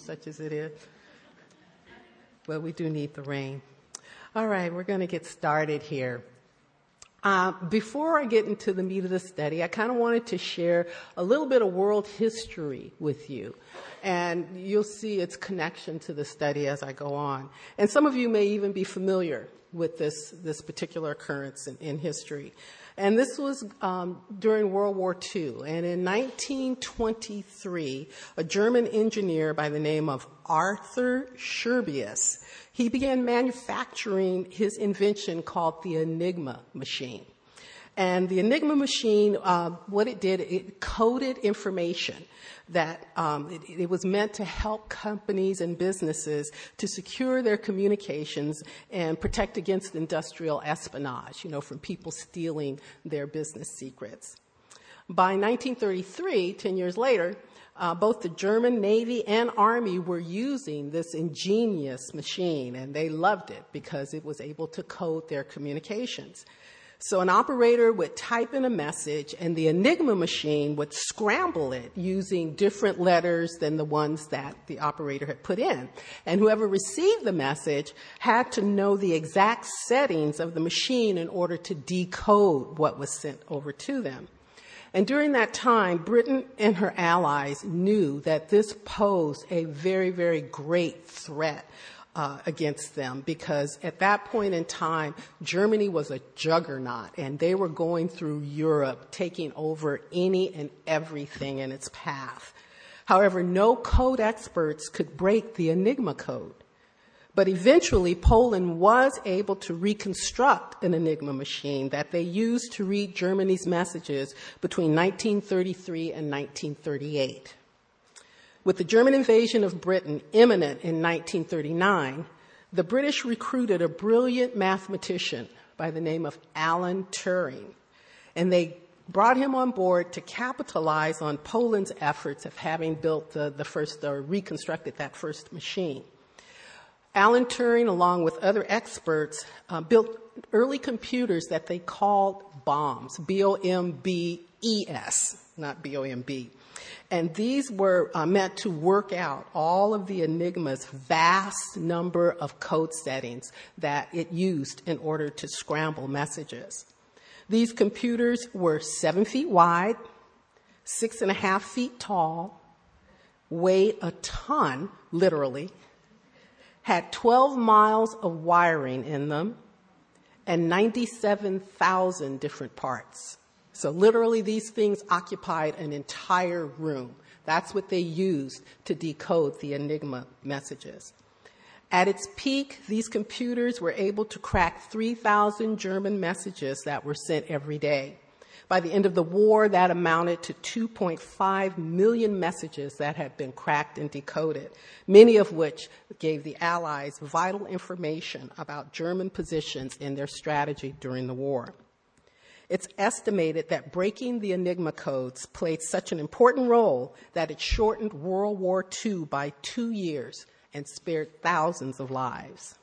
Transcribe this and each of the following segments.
such as it is. But we do need the rain. All right, we're going to get started here. Uh, before I get into the meat of the study, I kind of wanted to share a little bit of world history with you. And you'll see its connection to the study as I go on. And some of you may even be familiar with this, this particular occurrence in, in history. And this was um, during World War II. And in 1923, a German engineer by the name of Arthur Scherbius he began manufacturing his invention called the Enigma machine. And the Enigma machine, uh, what it did, it coded information that um, it, it, was meant to help companies and businesses to secure their communications and protect against industrial espionage, you know, from people stealing their business secrets. By 1933, 10 years later, uh, both the German Navy and Army were using this ingenious machine, and they loved it because it was able to code their communications. So an operator would type in a message, and the Enigma machine would scramble it using different letters than the ones that the operator had put in. And whoever received the message had to know the exact settings of the machine in order to decode what was sent over to them. And during that time, Britain and her allies knew that this posed a very, very great threat uh, against them because at that point in time, Germany was a juggernaut and they were going through Europe, taking over any and everything in its path. However, no code experts could break the Enigma code. But eventually, Poland was able to reconstruct an Enigma machine that they used to read Germany's messages between 1933 and 1938. With the German invasion of Britain imminent in 1939, the British recruited a brilliant mathematician by the name of Alan Turing, and they brought him on board to capitalize on Poland's efforts of having built the, the first, or reconstructed that first machine. Alan Turing, along with other experts, uh, built early computers that they called bombes, B O M B E S, not B O M B. And these were uh, meant to work out all of the Enigma's vast number of code settings that it used in order to scramble messages. These computers were seven feet wide, six and a half feet tall, weighed a ton, literally, had 12 miles of wiring in them and 97,000 different parts. So literally these things occupied an entire room. That's what they used to decode the Enigma messages. At its peak, these computers were able to crack 3,000 German messages that were sent every day. By the end of the war, that amounted to 2.5 million messages that had been cracked and decoded, many of which gave the Allies vital information about German positions and their strategy during the war. It's estimated that breaking the Enigma codes played such an important role that it shortened World War II by two years and spared thousands of lives.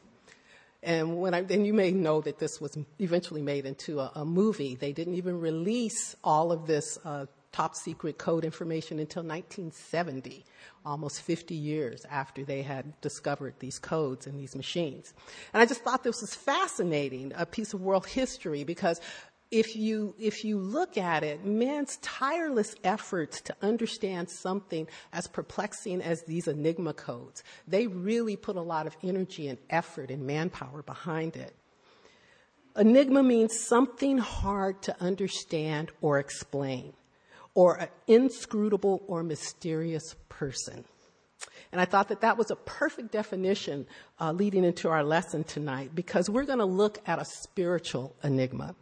And when I, and you may know that this was eventually made into a, a movie. They didn't even release all of this uh, top secret code information until 1970, almost 50 years after they had discovered these codes and these machines. And I just thought this was fascinating, a piece of world history, because if you, if you look at it, man's tireless efforts to understand something as perplexing as these enigma codes, they really put a lot of energy and effort and manpower behind it. Enigma means something hard to understand or explain, or an inscrutable or mysterious person. And I thought that that was a perfect definition uh, leading into our lesson tonight because we're going to look at a spiritual enigma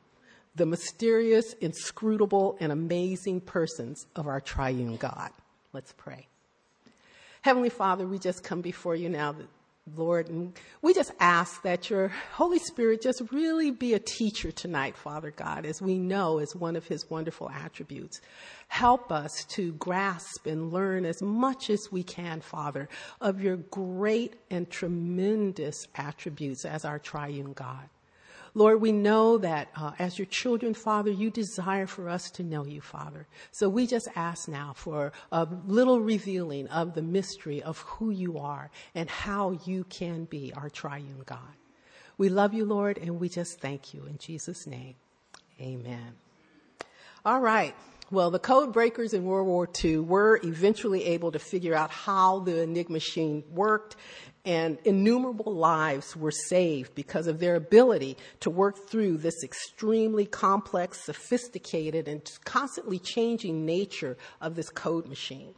the mysterious, inscrutable, and amazing persons of our triune God. Let's pray. Heavenly Father, we just come before you now, Lord, and we just ask that your Holy Spirit just really be a teacher tonight, Father God, as we know is one of his wonderful attributes. Help us to grasp and learn as much as we can, Father, of your great and tremendous attributes as our triune God. Lord, we know that uh, as your children, Father, you desire for us to know you, Father. So we just ask now for a little revealing of the mystery of who you are and how you can be our triune God. We love you, Lord, and we just thank you. In Jesus' name, amen. All right. Well, the code breakers in World War II were eventually able to figure out how the Enigma machine worked and innumerable lives were saved because of their ability to work through this extremely complex, sophisticated, and constantly changing nature of this code machine.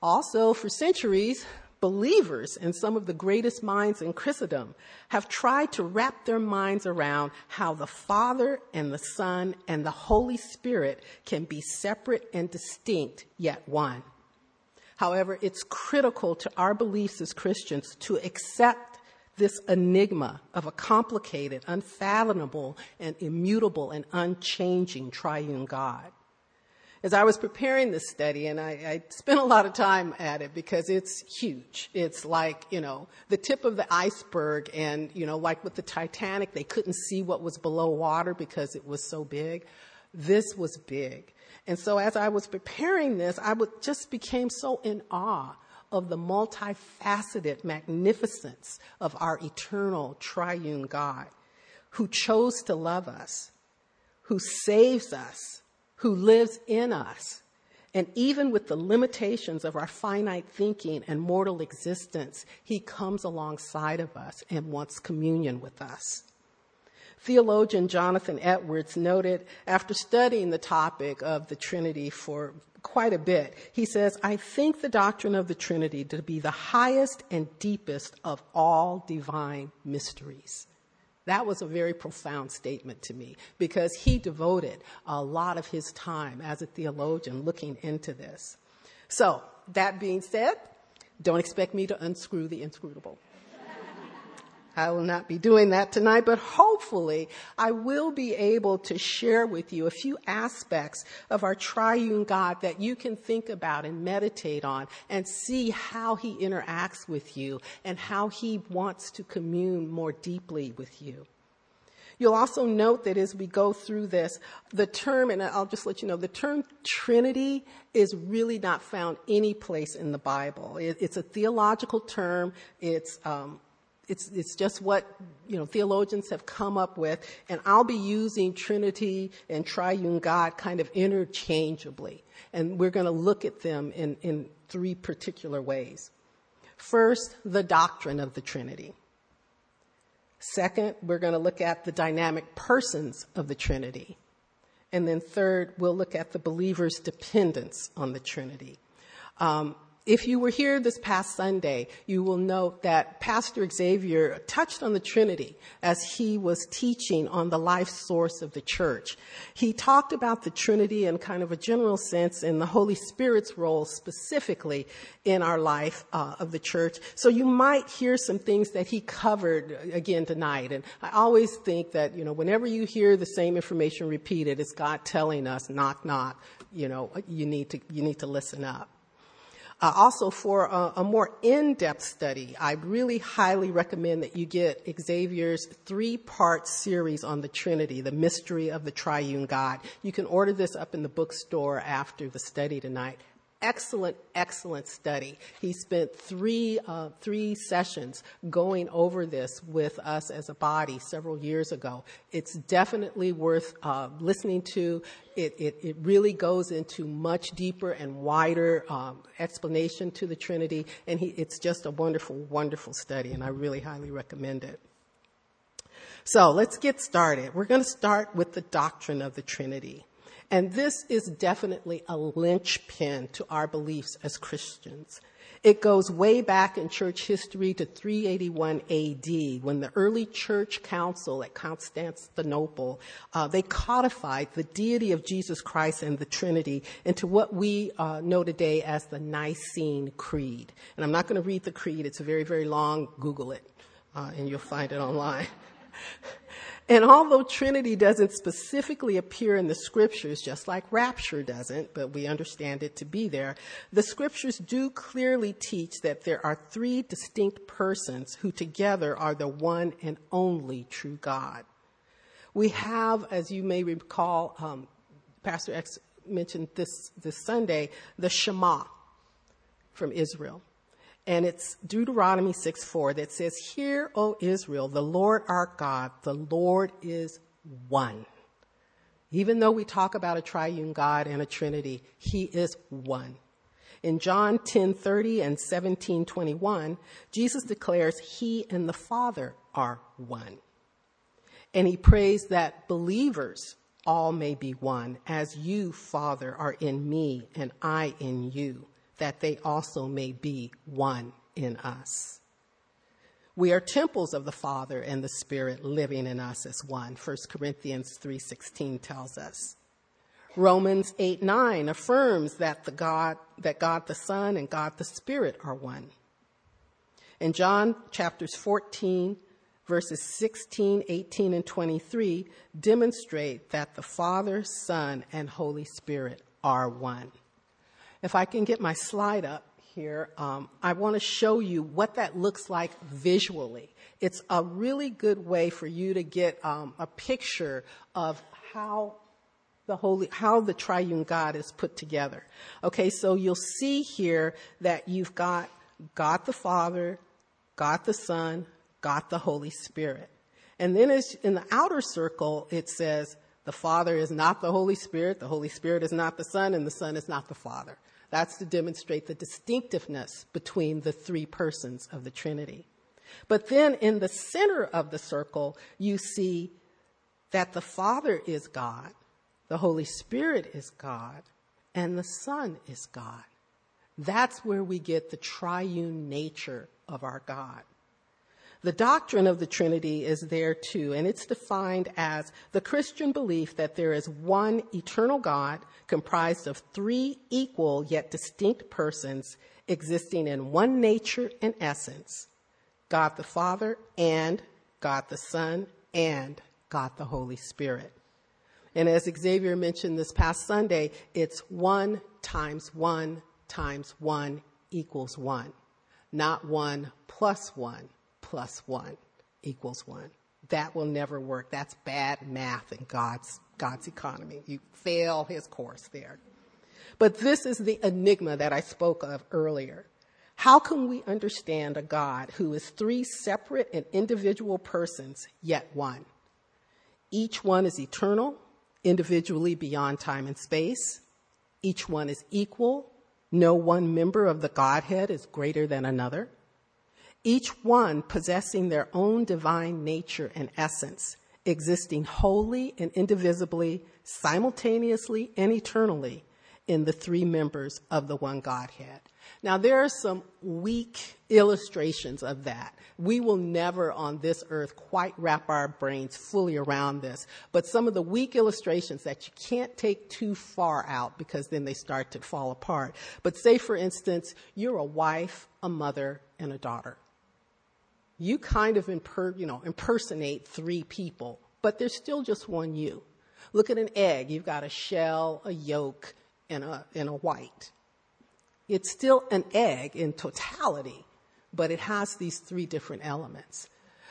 Also, for centuries, believers and some of the greatest minds in Christendom have tried to wrap their minds around how the Father and the Son and the Holy Spirit can be separate and distinct, yet one. However, it's critical to our beliefs as Christians to accept this enigma of a complicated, unfathomable, and immutable and unchanging triune God. As I was preparing this study, and I, I, spent a lot of time at it because it's huge. It's like, you know, the tip of the iceberg, and, you know, like with the Titanic, they couldn't see what was below water because it was so big. This was big. And so as I was preparing this, I would just became so in awe of the multifaceted magnificence of our eternal triune God who chose to love us, who saves us, who lives in us. And even with the limitations of our finite thinking and mortal existence, he comes alongside of us and wants communion with us. Theologian Jonathan Edwards noted after studying the topic of the Trinity for quite a bit, he says, I think the doctrine of the Trinity to be the highest and deepest of all divine mysteries. That was a very profound statement to me because he devoted a lot of his time as a theologian looking into this. So, that being said, don't expect me to unscrew the inscrutable. I will not be doing that tonight, but hopefully I will be able to share with you a few aspects of our triune God that you can think about and meditate on and see how he interacts with you and how he wants to commune more deeply with you. You'll also note that as we go through this, the term, and I'll just let you know, the term Trinity is really not found any place in the Bible. it's a theological term. It's um, it's, it's just what, you know, theologians have come up with. And I'll be using Trinity and triune God kind of interchangeably. And we're going to look at them in, in three particular ways. First, the doctrine of the Trinity. Second, we're going to look at the dynamic persons of the Trinity. And then third, we'll look at the believer's dependence on the Trinity. Um, if you were here this past Sunday, you will note that Pastor Xavier touched on the Trinity as he was teaching on the life source of the church. He talked about the Trinity in kind of a general sense and the Holy Spirit's role specifically in our life uh, of the church. So you might hear some things that he covered uh, again tonight. And I always think that, you know, whenever you hear the same information repeated, it's God telling us, knock, knock, you know, you need to, you need to listen up. Uh, also, for a, a more in-depth study, I really highly recommend that you get Xavier's three-part series on the Trinity, the mystery of the triune God. You can order this up in the bookstore after the study tonight excellent, excellent study. He spent three, uh, three sessions going over this with us as a body several years ago. It's definitely worth uh, listening to. It, it, it, really goes into much deeper and wider um, explanation to the Trinity, and he, it's just a wonderful, wonderful study, and I really highly recommend it. So let's get started. We're going to start with the doctrine of the Trinity. And this is definitely a linchpin to our beliefs as Christians. It goes way back in church history to 381 AD when the early church council at Constantinople, uh, they codified the deity of Jesus Christ and the Trinity into what we uh, know today as the Nicene Creed. And I'm not going to read the creed. It's a very, very long. Google it, uh, and you'll find it online. And although Trinity doesn't specifically appear in the scriptures, just like rapture doesn't, but we understand it to be there, the scriptures do clearly teach that there are three distinct persons who together are the one and only true God. We have, as you may recall, um, Pastor X mentioned this, this Sunday, the Shema from Israel. And it's Deuteronomy 6 4 that says, Hear, O Israel, the Lord our God, the Lord is one. Even though we talk about a triune God and a Trinity, He is one. In John 10:30 and 17:21, Jesus declares he and the Father are one. And he prays that believers all may be one, as you, Father, are in me and I in you that they also may be one in us. We are temples of the Father and the Spirit living in us as one. 1 Corinthians 3:16 tells us. Romans 8 9 affirms that the God that God the Son and God the Spirit are one. In John chapters 14, verses 16, 18, and 23 demonstrate that the Father, Son, and Holy Spirit are one. If I can get my slide up here, um, I want to show you what that looks like visually. It's a really good way for you to get um, a picture of how the holy, how the triune God is put together. Okay, so you'll see here that you've got God the Father, God the Son, God the Holy Spirit. And then in the outer circle, it says the Father is not the Holy Spirit, the Holy Spirit is not the Son, and the Son is not the Father. That's to demonstrate the distinctiveness between the three persons of the Trinity. But then in the center of the circle, you see that the Father is God, the Holy Spirit is God, and the Son is God. That's where we get the triune nature of our God. The doctrine of the Trinity is there too, and it's defined as the Christian belief that there is one eternal God comprised of three equal yet distinct persons existing in one nature and essence God the Father and God the Son and God the Holy Spirit. And as Xavier mentioned this past Sunday, it's one times one times one equals one, not one plus one plus one equals one. That will never work. That's bad math in God's, God's economy. You fail his course there. But this is the enigma that I spoke of earlier. How can we understand a God who is three separate and individual persons, yet one? Each one is eternal, individually beyond time and space. Each one is equal. No one member of the Godhead is greater than another each one possessing their own divine nature and essence, existing wholly and indivisibly, simultaneously and eternally in the three members of the one Godhead. Now, there are some weak illustrations of that. We will never on this earth quite wrap our brains fully around this, but some of the weak illustrations that you can't take too far out because then they start to fall apart. But say, for instance, you're a wife, a mother, and a daughter you kind of imper, you know, impersonate three people, but there's still just one you. Look at an egg. You've got a shell, a yolk, and a, and a white. It's still an egg in totality, but it has these three different elements.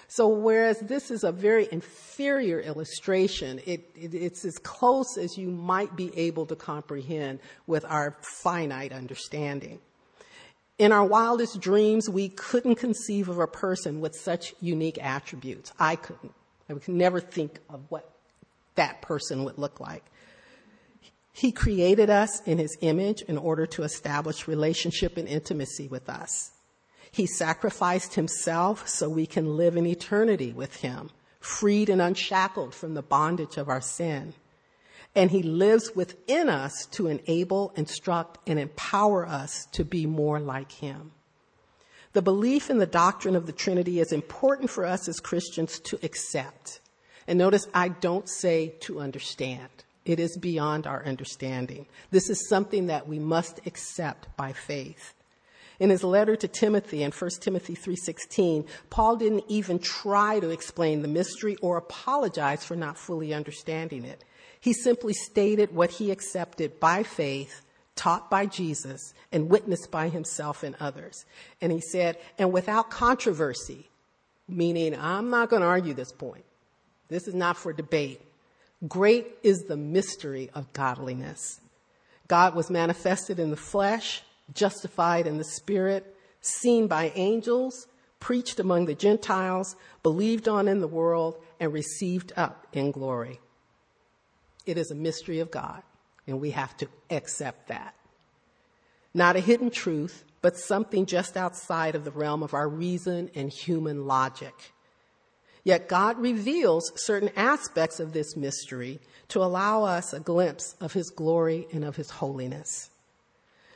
So whereas this is a very inferior illustration, it, it, it's as close as you might be able to comprehend with our finite understanding. In our wildest dreams, we couldn't conceive of a person with such unique attributes. I couldn't. I could never think of what that person would look like. He created us in his image in order to establish relationship and intimacy with us. He sacrificed himself so we can live in eternity with him, freed and unshackled from the bondage of our sin and he lives within us to enable, instruct, and empower us to be more like him. The belief in the doctrine of the Trinity is important for us as Christians to accept. And notice I don't say to understand. It is beyond our understanding. This is something that we must accept by faith. In his letter to Timothy in 1 Timothy 3:16, Paul didn't even try to explain the mystery or apologize for not fully understanding it. He simply stated what he accepted by faith, taught by Jesus, and witnessed by himself and others. And he said, and without controversy, meaning I'm not going to argue this point. This is not for debate. Great is the mystery of godliness. God was manifested in the flesh, justified in the spirit, seen by angels, preached among the Gentiles, believed on in the world, and received up in glory. It is a mystery of God, and we have to accept that. Not a hidden truth, but something just outside of the realm of our reason and human logic. Yet God reveals certain aspects of this mystery to allow us a glimpse of his glory and of his holiness.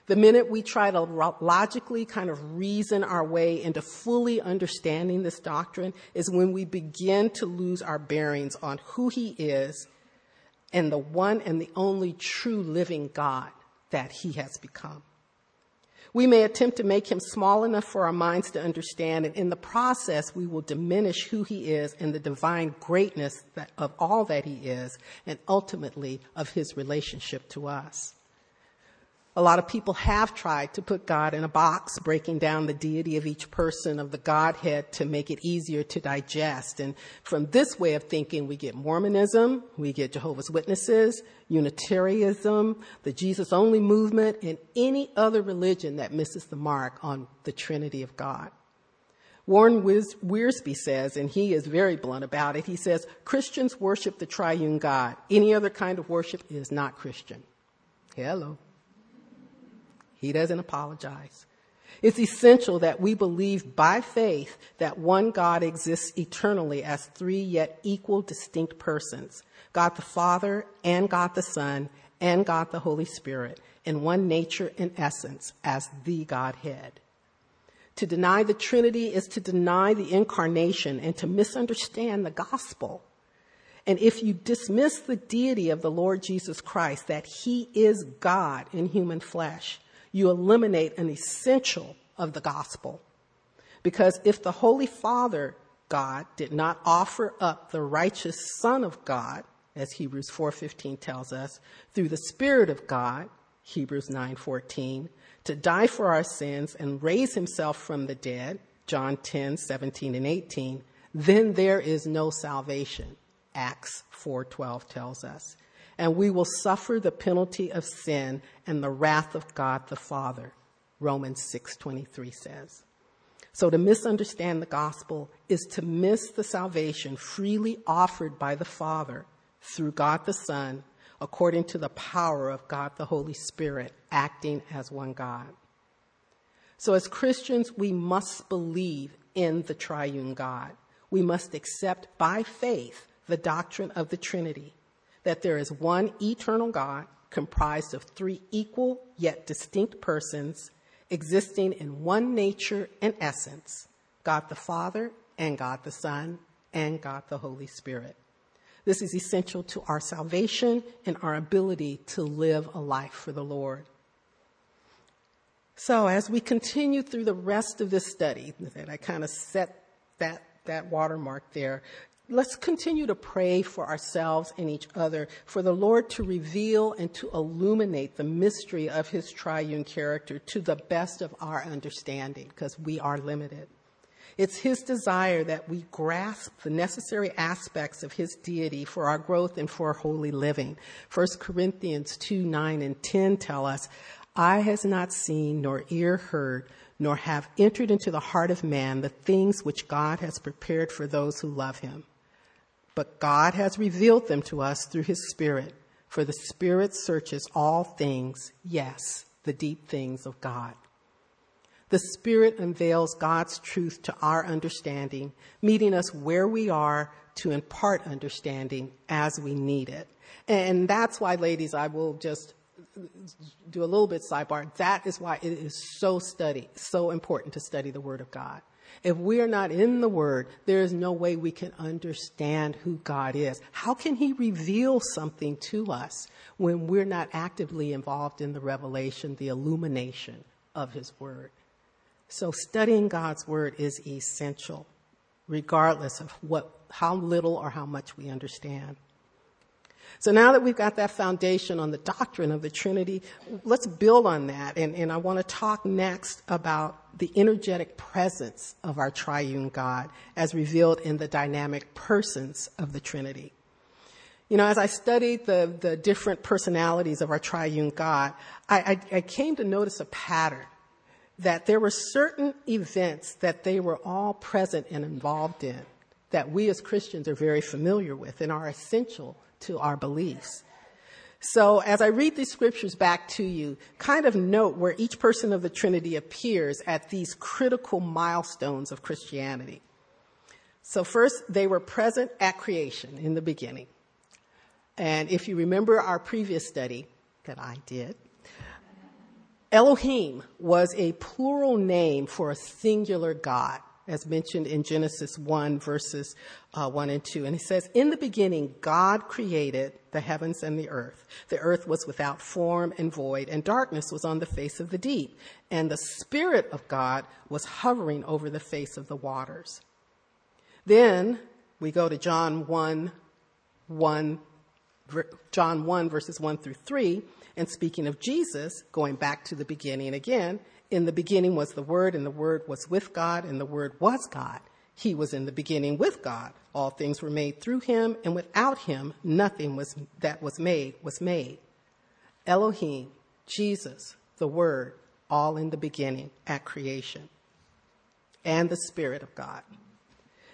The minute we try to logically kind of reason our way into fully understanding this doctrine is when we begin to lose our bearings on who he is and the one and the only true living God that he has become. We may attempt to make him small enough for our minds to understand, and in the process, we will diminish who he is and the divine greatness of all that he is, and ultimately of his relationship to us. A lot of people have tried to put God in a box, breaking down the deity of each person of the Godhead to make it easier to digest. And from this way of thinking, we get Mormonism, we get Jehovah's Witnesses, Unitarianism, the Jesus only movement, and any other religion that misses the mark on the Trinity of God. Warren Wiersbe says, and he is very blunt about it, he says, Christians worship the triune God. Any other kind of worship is not Christian. Hello. He doesn't apologize. It's essential that we believe by faith that one God exists eternally as three yet equal distinct persons God the Father, and God the Son, and God the Holy Spirit, in one nature and essence as the Godhead. To deny the Trinity is to deny the incarnation and to misunderstand the gospel. And if you dismiss the deity of the Lord Jesus Christ, that he is God in human flesh, you eliminate an essential of the gospel. Because if the Holy Father, God, did not offer up the righteous Son of God, as Hebrews 4:15 tells us, through the Spirit of God, Hebrews 9:14, to die for our sins and raise himself from the dead, John 10:17 and 18, then there is no salvation, Acts 4:12 tells us and we will suffer the penalty of sin and the wrath of God the Father. Romans 6:23 says. So to misunderstand the gospel is to miss the salvation freely offered by the Father through God the Son according to the power of God the Holy Spirit acting as one God. So as Christians, we must believe in the triune God. We must accept by faith the doctrine of the Trinity that there is one eternal God comprised of three equal yet distinct persons existing in one nature and essence God the Father, and God the Son, and God the Holy Spirit. This is essential to our salvation and our ability to live a life for the Lord. So, as we continue through the rest of this study, that I kind of set that, that watermark there, let's continue to pray for ourselves and each other, for the Lord to reveal and to illuminate the mystery of his triune character to the best of our understanding, because we are limited. It's his desire that we grasp the necessary aspects of his deity for our growth and for holy living. 1 Corinthians 2 9 and 10 tell us, Eye has not seen, nor ear heard, nor have entered into the heart of man the things which God has prepared for those who love him but God has revealed them to us through his Spirit. For the Spirit searches all things, yes, the deep things of God. The Spirit unveils God's truth to our understanding, meeting us where we are to impart understanding as we need it. And that's why, ladies, I will just do a little bit sidebar. That is why it is so study, so important to study the Word of God. If we are not in the Word, there is no way we can understand who God is. How can He reveal something to us when we're not actively involved in the revelation, the illumination of His Word? So studying God's Word is essential, regardless of what, how little or how much we understand. So now that we've got that foundation on the doctrine of the Trinity, let's build on that. And, and I want to talk next about the energetic presence of our triune God as revealed in the dynamic persons of the Trinity. You know, as I studied the, the different personalities of our triune God, I, I, I came to notice a pattern that there were certain events that they were all present and involved in that we as Christians are very familiar with and are essential to our beliefs. So as I read these scriptures back to you, kind of note where each person of the Trinity appears at these critical milestones of Christianity. So first, they were present at creation in the beginning. And if you remember our previous study that I did, Elohim was a plural name for a singular God as mentioned in Genesis 1, verses uh, 1 and 2. And he says, In the beginning, God created the heavens and the earth. The earth was without form and void, and darkness was on the face of the deep. And the Spirit of God was hovering over the face of the waters. Then we go to John 1, 1, John 1, verses 1 through 3. And speaking of Jesus, going back to the beginning again, in the beginning was the Word, and the Word was with God, and the Word was God. He was in the beginning with God. All things were made through him, and without him, nothing was, that was made was made. Elohim, Jesus, the Word, all in the beginning at creation, and the Spirit of God.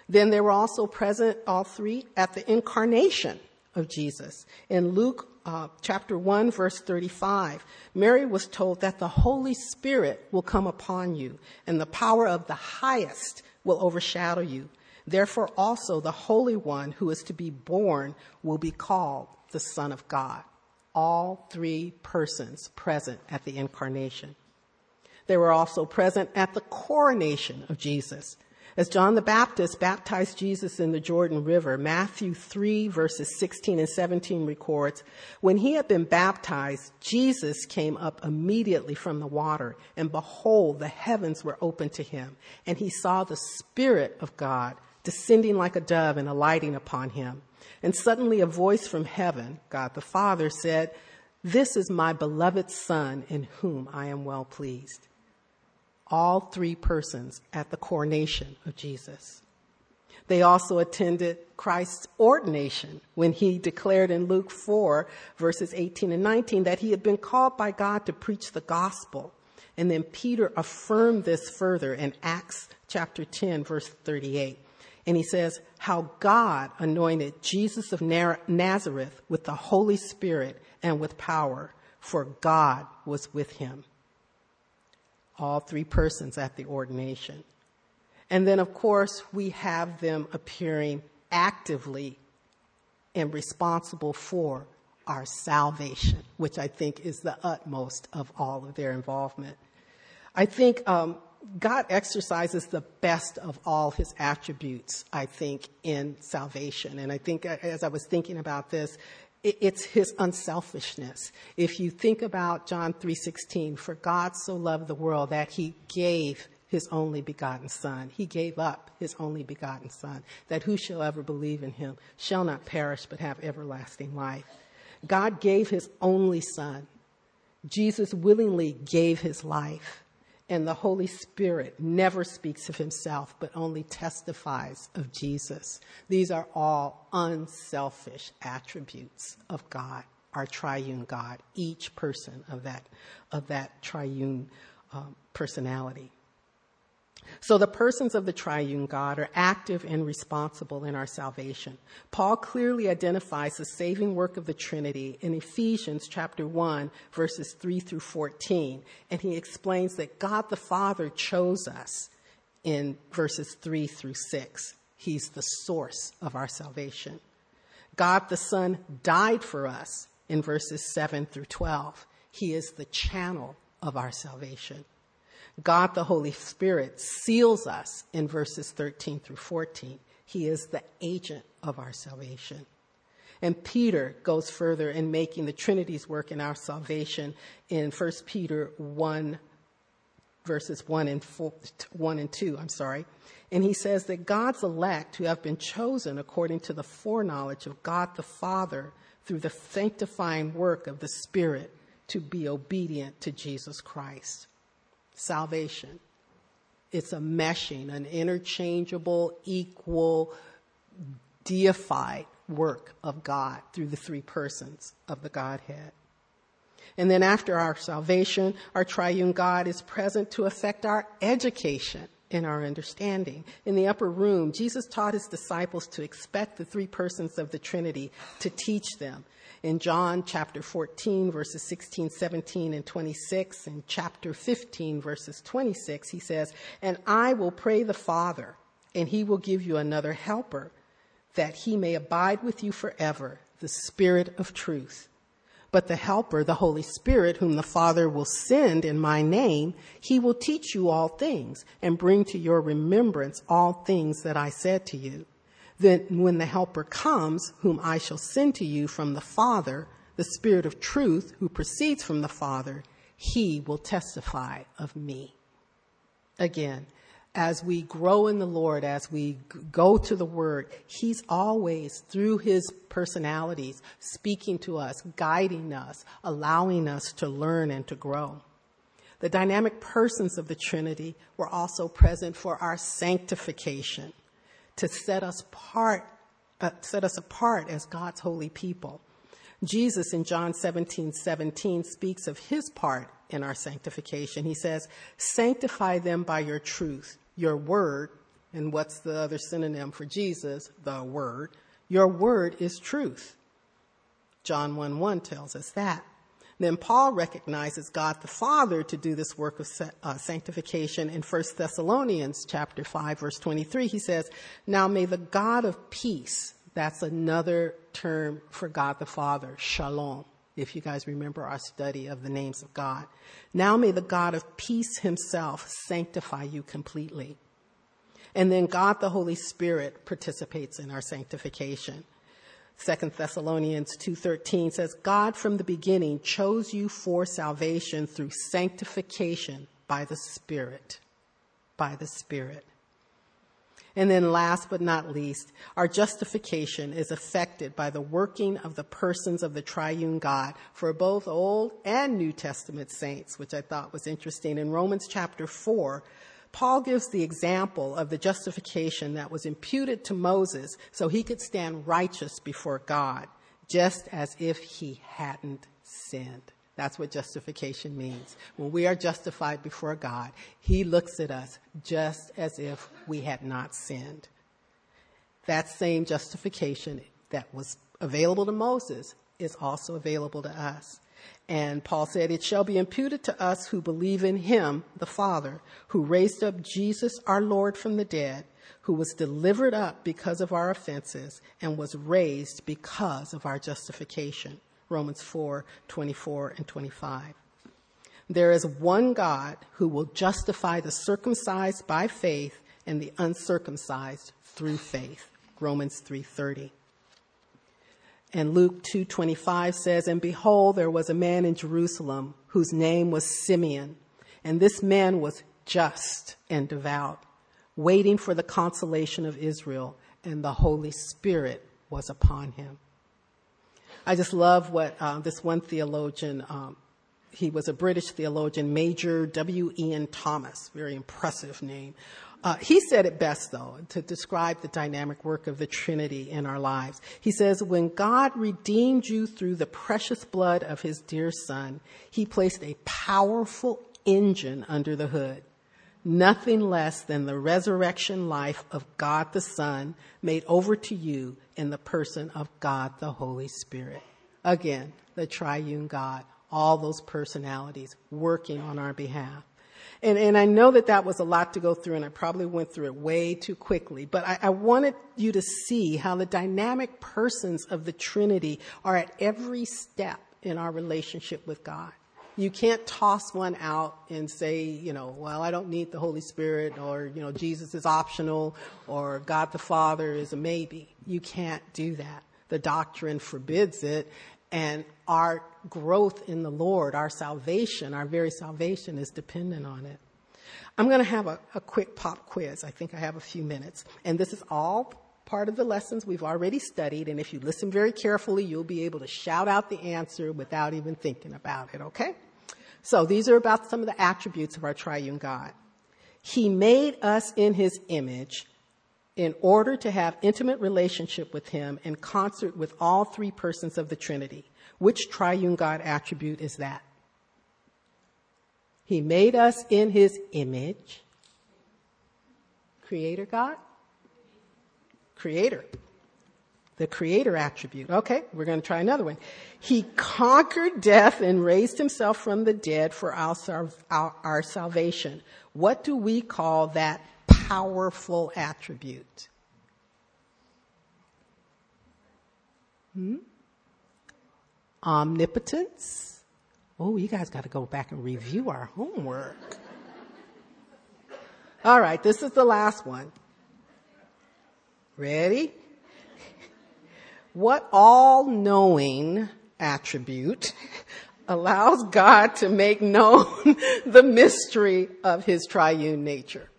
Then they were also present, all three, at the incarnation of Jesus. In Luke uh, chapter 1, verse 35, Mary was told that the Holy Spirit will come upon you, and the power of the highest will overshadow you. Therefore, also the Holy One who is to be born will be called the Son of God. All three persons present at the incarnation. They were also present at the coronation of Jesus. As John the Baptist baptized Jesus in the Jordan River, Matthew 3 verses 16 and 17 records, when he had been baptized, Jesus came up immediately from the water, and behold, the heavens were opened to him, and he saw the Spirit of God descending like a dove and alighting upon him. And suddenly a voice from heaven, God the Father, said, This is my beloved Son in whom I am well pleased all three persons at the coronation of Jesus. They also attended Christ's ordination when he declared in Luke 4, verses 18 and 19, that he had been called by God to preach the gospel. And then Peter affirmed this further in Acts chapter 10, verse 38. And he says, How God anointed Jesus of Nazareth with the Holy Spirit and with power, for God was with him all three persons at the ordination. And then, of course, we have them appearing actively and responsible for our salvation, which I think is the utmost of all of their involvement. I think um, God exercises the best of all his attributes, I think, in salvation. And I think as I was thinking about this, it's his unselfishness. If you think about John 3:16, for God so loved the world that he gave his only begotten son. He gave up his only begotten son, that who shall ever believe in him shall not perish but have everlasting life. God gave his only son. Jesus willingly gave his life and the Holy Spirit never speaks of himself, but only testifies of Jesus. These are all unselfish attributes of God, our triune God, each person of that, of that triune um, personality. So the persons of the triune God are active and responsible in our salvation. Paul clearly identifies the saving work of the Trinity in Ephesians chapter 1 verses 3 through 14. And he explains that God the Father chose us in verses 3 through 6. He's the source of our salvation. God the Son died for us in verses 7 through 12. He is the channel of our salvation. God the Holy Spirit seals us in verses 13 through 14. He is the agent of our salvation. And Peter goes further in making the Trinity's work in our salvation in 1 Peter 1, verses 1 and, four, 1 and 2, I'm sorry. And he says that God's elect who have been chosen according to the foreknowledge of God the Father through the sanctifying work of the Spirit to be obedient to Jesus Christ. Salvation. It's a meshing, an interchangeable, equal, deified work of God through the three persons of the Godhead. And then after our salvation, our triune God is present to affect our education and our understanding. In the upper room, Jesus taught his disciples to expect the three persons of the Trinity to teach them. In John chapter 14, verses 16, 17, and 26, and chapter 15, verses 26, he says, And I will pray the Father, and he will give you another helper, that he may abide with you forever, the Spirit of truth. But the Helper, the Holy Spirit, whom the Father will send in my name, he will teach you all things and bring to your remembrance all things that I said to you. Then when the Helper comes, whom I shall send to you from the Father, the Spirit of truth, who proceeds from the Father, he will testify of me. Again, as we grow in the Lord, as we go to the Word, He's always, through His personalities, speaking to us, guiding us, allowing us to learn and to grow. The dynamic persons of the Trinity were also present for our sanctification, to set us apart, uh, set us apart as God's holy people. Jesus in John 17, 17 speaks of his part in our sanctification. He says, Sanctify them by your truth your word, and what's the other synonym for Jesus? The word. Your word is truth. John 1 1 tells us that. Then Paul recognizes God the Father to do this work of uh, sanctification in 1 Thessalonians chapter 5 verse 23. He says, "Now may the God of peace, that's another term for God the Father, shalom, if you guys remember our study of the names of God. Now may the God of peace himself sanctify you completely. And then God the Holy Spirit participates in our sanctification. Second Thessalonians 2:13 says God from the beginning chose you for salvation through sanctification by the Spirit by the Spirit. And then last but not least, our justification is affected by the working of the persons of the triune God for both Old and New Testament saints, which I thought was interesting. In Romans chapter 4, Paul gives the example of the justification that was imputed to Moses so he could stand righteous before God, just as if he hadn't sinned. That's what justification means. When we are justified before God, He looks at us just as if we had not sinned. That same justification that was available to Moses is also available to us. And Paul said, It shall be imputed to us who believe in him, the Father, who raised up Jesus our Lord from the dead, who was delivered up because of our offenses and was raised because of our justification. Romans 4 24 and 25. There is one God who will justify the circumcised by faith and the uncircumcised through faith. Romans 3:30. And Luke 2:25 says, "And behold, there was a man in Jerusalem whose name was Simeon, and this man was just and devout, waiting for the consolation of Israel, and the Holy Spirit was upon him." I just love what uh, this one theologian, um, he was a British theologian, Major W. Ian Thomas, very impressive name. Uh, he said it best, though, to describe the dynamic work of the Trinity in our lives. He says, When God redeemed you through the precious blood of his dear Son, he placed a powerful engine under the hood nothing less than the resurrection life of God the Son made over to you in the person of God the Holy Spirit. Again, the triune God, all those personalities working on our behalf. And, and I know that that was a lot to go through, and I probably went through it way too quickly, but I, I wanted you to see how the dynamic persons of the Trinity are at every step in our relationship with God. You can't toss one out and say, you know, well, I don't need the Holy Spirit or, you know, Jesus is optional or God the Father is a maybe. You can't do that. The doctrine forbids it. And our growth in the Lord, our salvation, our very salvation is dependent on it. I'm going to have a, a quick pop quiz. I think I have a few minutes. And this is all part of the lessons we've already studied. And if you listen very carefully, you'll be able to shout out the answer without even thinking about it, okay? So these are about some of the attributes of our triune God. He made us in his image in order to have intimate relationship with him in concert with all three persons of the Trinity. Which triune God attribute is that? He made us in his image. Creator God? Creator. The creator attribute. Okay, we're going to try another one. He conquered death and raised himself from the dead for our, our, our salvation. What do we call that powerful attribute? Hmm? Omnipotence Oh, you guys got to go back and review our homework. All right, this is the last one. Ready? What all knowing attribute allows God to make known the mystery of his triune nature?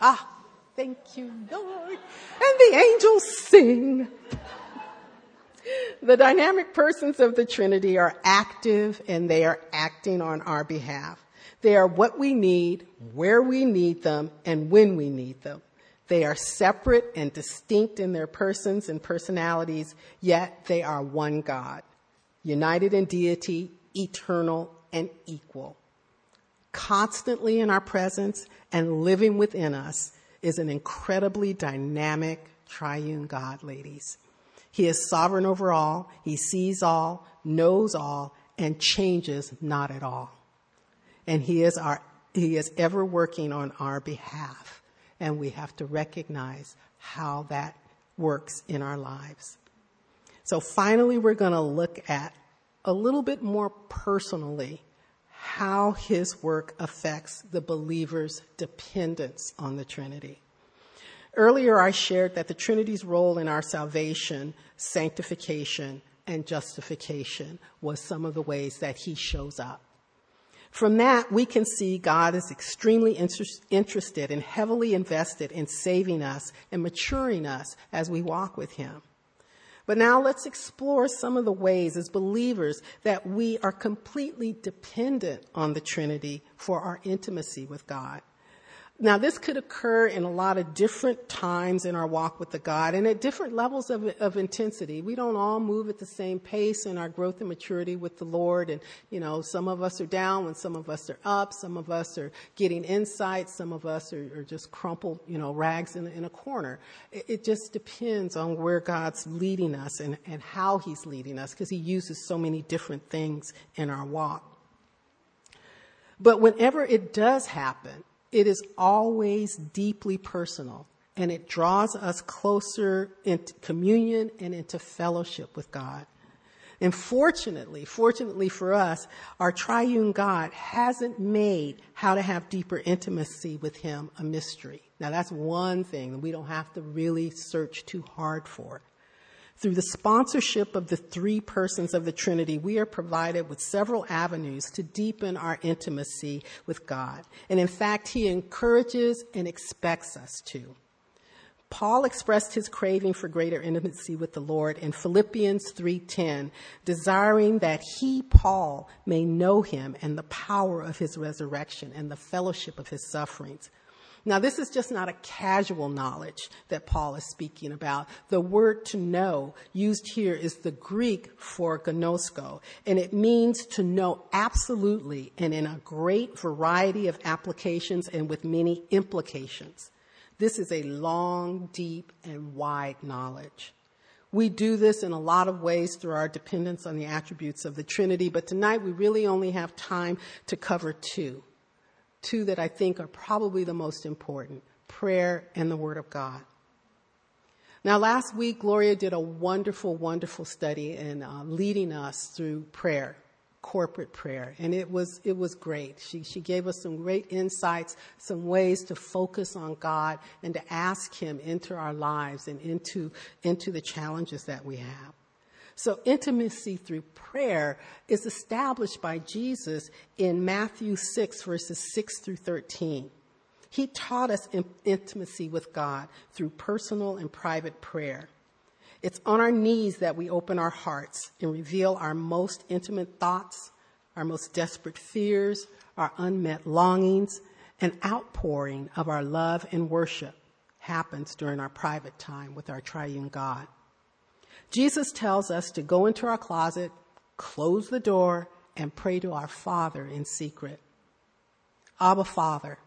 Ah, thank you, Lord. And the angels sing the dynamic persons of the Trinity are active and they are acting on our behalf. They are what we need, where we need them, and when we need them. They are separate and distinct in their persons and personalities, yet they are one God, united in deity, eternal and equal. Constantly in our presence and living within us is an incredibly dynamic triune God, ladies. He is sovereign over all. He sees all, knows all, and changes not at all. And he is our, he is ever working on our behalf. And we have to recognize how that works in our lives. So finally, we're going to look at a little bit more personally how his work affects the believer's dependence on the Trinity. Earlier, I shared that the Trinity's role in our salvation, sanctification, and justification was some of the ways that he shows up. From that, we can see God is extremely inter- interested and heavily invested in saving us and maturing us as we walk with him. But now let's explore some of the ways as believers that we are completely dependent on the Trinity for our intimacy with God. Now, this could occur in a lot of different times in our walk with the God and at different levels of, of intensity. We don't all move at the same pace in our growth and maturity with the Lord. And, you know, some of us are down when some of us are up. Some of us are getting insight. Some of us are, are just crumpled, you know, rags in, in a corner. It, it just depends on where God's leading us and, and how He's leading us because He uses so many different things in our walk. But whenever it does happen, it is always deeply personal and it draws us closer into communion and into fellowship with God. And fortunately, fortunately for us, our triune God hasn't made how to have deeper intimacy with Him a mystery. Now that's one thing that we don't have to really search too hard for. Through the sponsorship of the three persons of the Trinity, we are provided with several avenues to deepen our intimacy with God. And in fact, He encourages and expects us to. Paul expressed his craving for greater intimacy with the Lord in Philippians 3:10, desiring that he Paul may know him and the power of his resurrection and the fellowship of his sufferings, now, this is just not a casual knowledge that Paul is speaking about. The word to know used here is the Greek for gnosko, and it means to know absolutely and in a great variety of applications and with many implications. This is a long, deep, and wide knowledge. We do this in a lot of ways through our dependence on the attributes of the Trinity, but tonight we really only have time to cover two two that I think are probably the most important prayer and the Word of God. Now, last week, Gloria did a wonderful, wonderful study in uh, leading us through prayer, corporate prayer, and it was it was great. She she gave us some great insights, some ways to focus on God and to ask Him into our lives and into into the challenges that we have. So intimacy through prayer is established by Jesus in Matthew 6 verses 6 through 13. He taught us intimacy with God through personal and private prayer. It's on our knees that we open our hearts and reveal our most intimate thoughts, our most desperate fears, our unmet longings, an outpouring of our love and worship happens during our private time with our triune God. Jesus tells us to go into our closet, close the door, and pray to our Father in secret. Abba Father,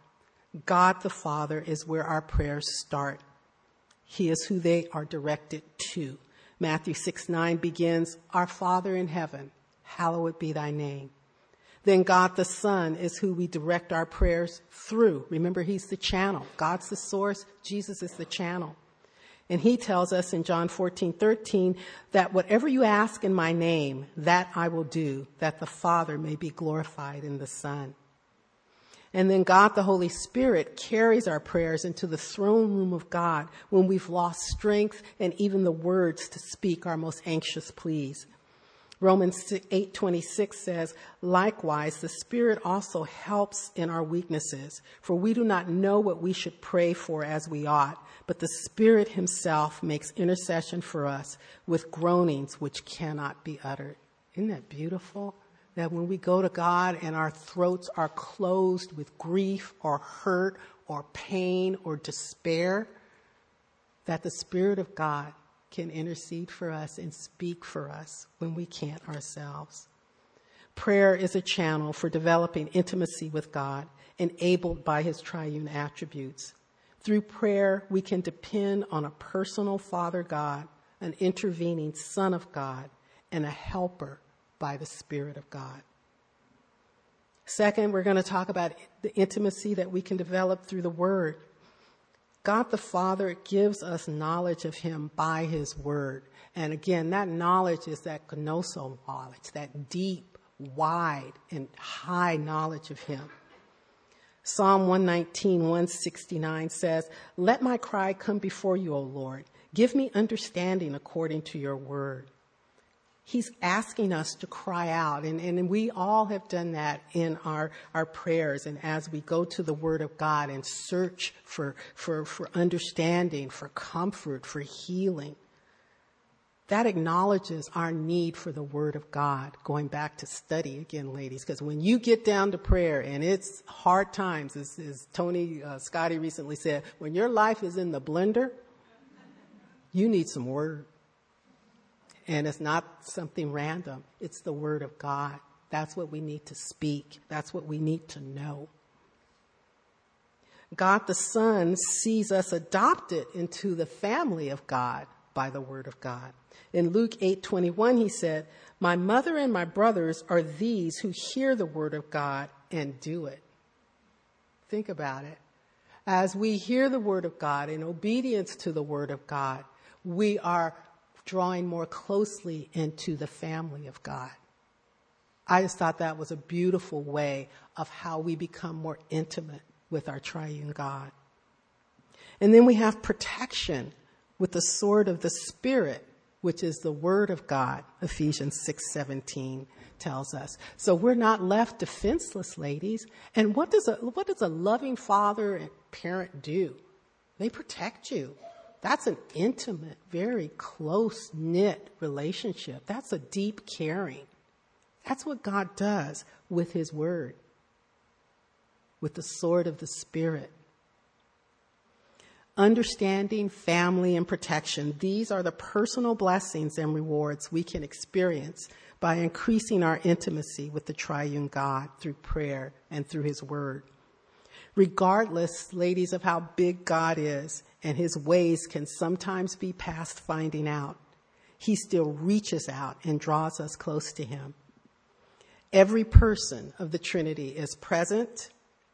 God the Father is where our prayers start. He is who they are directed to. Matthew 6 9 begins, Our Father in heaven, hallowed be thy name. Then God the Son is who we direct our prayers through. Remember, He's the channel. God's the source, Jesus is the channel. And He tells us in John 14 13 that whatever you ask in my name, that I will do, that the Father may be glorified in the Son. And then God the Holy Spirit carries our prayers into the throne room of God when we've lost strength and even the words to speak our most anxious pleas. Romans 8:26 says, "Likewise the Spirit also helps in our weaknesses, for we do not know what we should pray for as we ought, but the Spirit himself makes intercession for us with groanings which cannot be uttered." Isn't that beautiful? that when we go to God and our throats are closed with grief or hurt or pain or despair, that the Spirit of God can intercede for us and speak for us when we can't ourselves. Prayer is a channel for developing intimacy with God, enabled by His triune attributes. Through prayer, we can depend on a personal Father God, an intervening Son of God, and a helper by the Spirit of God. Second, we're going to talk about the intimacy that we can develop through the Word. God the Father gives us knowledge of Him by His Word. And again, that knowledge is that gnoso knowledge, that deep, wide, and high knowledge of Him. Psalm 119, 169 says, Let my cry come before you, O Lord. Give me understanding according to your word. He's asking us to cry out. And, and we all have done that in our, our prayers. And as we go to the Word of God and search for, for, for understanding, for comfort, for healing, that acknowledges our need for the Word of God. Going back to study again, ladies, because when you get down to prayer and it's hard times, as, as Tony uh, Scotty recently said, when your life is in the blender, you need some Word. And it's not something random, it's the Word of God. That's what we need to speak, that's what we need to know. God the Son sees us adopted into the family of God by the word of God. In Luke 8:21 he said, "My mother and my brothers are these who hear the word of God and do it." Think about it. As we hear the word of God in obedience to the word of God, we are drawing more closely into the family of God. I just thought that was a beautiful way of how we become more intimate with our triune God. And then we have protection with the sword of the Spirit, which is the Word of God, Ephesians 6:17 tells us. So we're not left defenseless, ladies. And what does a, what does a loving father and parent do? They protect you. That's an intimate, very close knit relationship. That's a deep caring. That's what God does with His Word, with the sword of the Spirit. Understanding, family, and protection, these are the personal blessings and rewards we can experience by increasing our intimacy with the triune God through prayer and through His Word. Regardless, ladies, of how big God is, and his ways can sometimes be past finding out, he still reaches out and draws us close to him. Every person of the Trinity is present,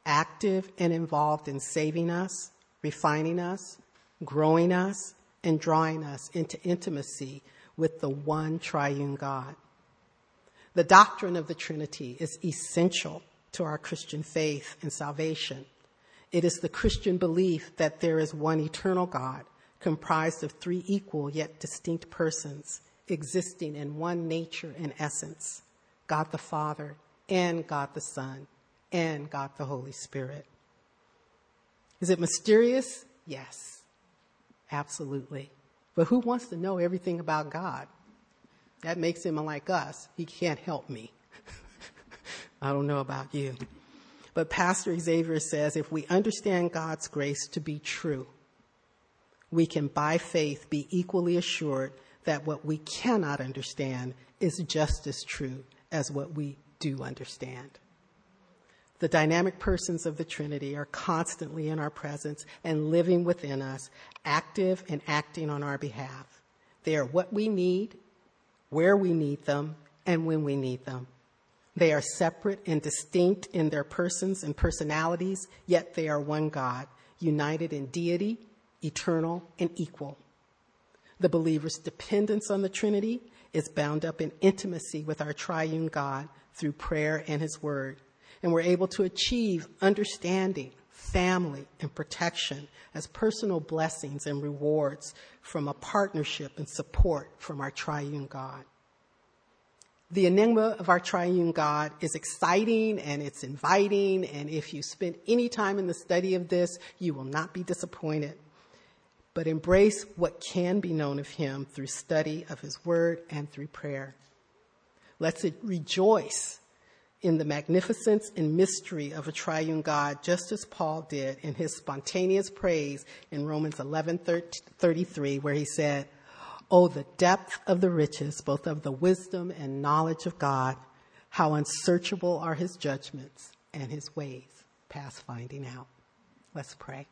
active, and involved in saving us, refining us, growing us, and drawing us into intimacy with the one triune God. The doctrine of the Trinity is essential to our Christian faith and salvation. It is the Christian belief that there is one eternal God comprised of three equal yet distinct persons existing in one nature and essence God the Father, and God the Son, and God the Holy Spirit. Is it mysterious? Yes, absolutely. But who wants to know everything about God? That makes him like us. He can't help me. I don't know about you. But Pastor Xavier says if we understand God's grace to be true, we can by faith be equally assured that what we cannot understand is just as true as what we do understand. The dynamic persons of the Trinity are constantly in our presence and living within us, active and acting on our behalf. They are what we need, where we need them, and when we need them. They are separate and distinct in their persons and personalities, yet they are one God, united in deity, eternal, and equal. The believer's dependence on the Trinity is bound up in intimacy with our triune God through prayer and His Word. And we're able to achieve understanding, family, and protection as personal blessings and rewards from a partnership and support from our triune God. The enigma of our triune God is exciting and it's inviting, and if you spend any time in the study of this, you will not be disappointed. But embrace what can be known of Him through study of His Word and through prayer. Let's rejoice in the magnificence and mystery of a triune God, just as Paul did in his spontaneous praise in Romans 11 33, where he said, Oh, the depth of the riches, both of the wisdom and knowledge of God. How unsearchable are his judgments and his ways past finding out. Let's pray.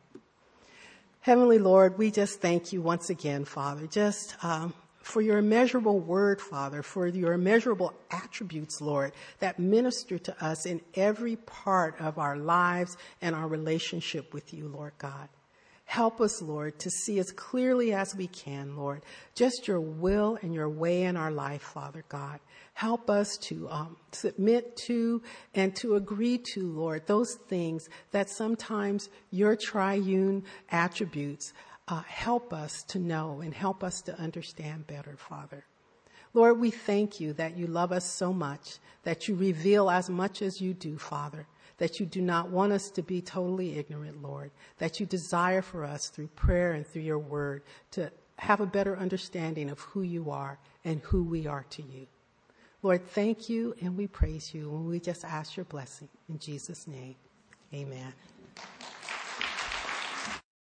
Heavenly Lord, we just thank you once again, Father, just um, for your immeasurable word, Father, for your immeasurable attributes, Lord, that minister to us in every part of our lives and our relationship with you, Lord God. Help us, Lord, to see as clearly as we can, Lord, just your will and your way in our life, Father God. Help us to um, submit to and to agree to, Lord, those things that sometimes your triune attributes uh, help us to know and help us to understand better, Father. Lord, we thank you that you love us so much, that you reveal as much as you do, Father that you do not want us to be totally ignorant, Lord, that you desire for us through prayer and through your word to have a better understanding of who you are and who we are to you. Lord, thank you and we praise you and we just ask your blessing in Jesus' name. Amen.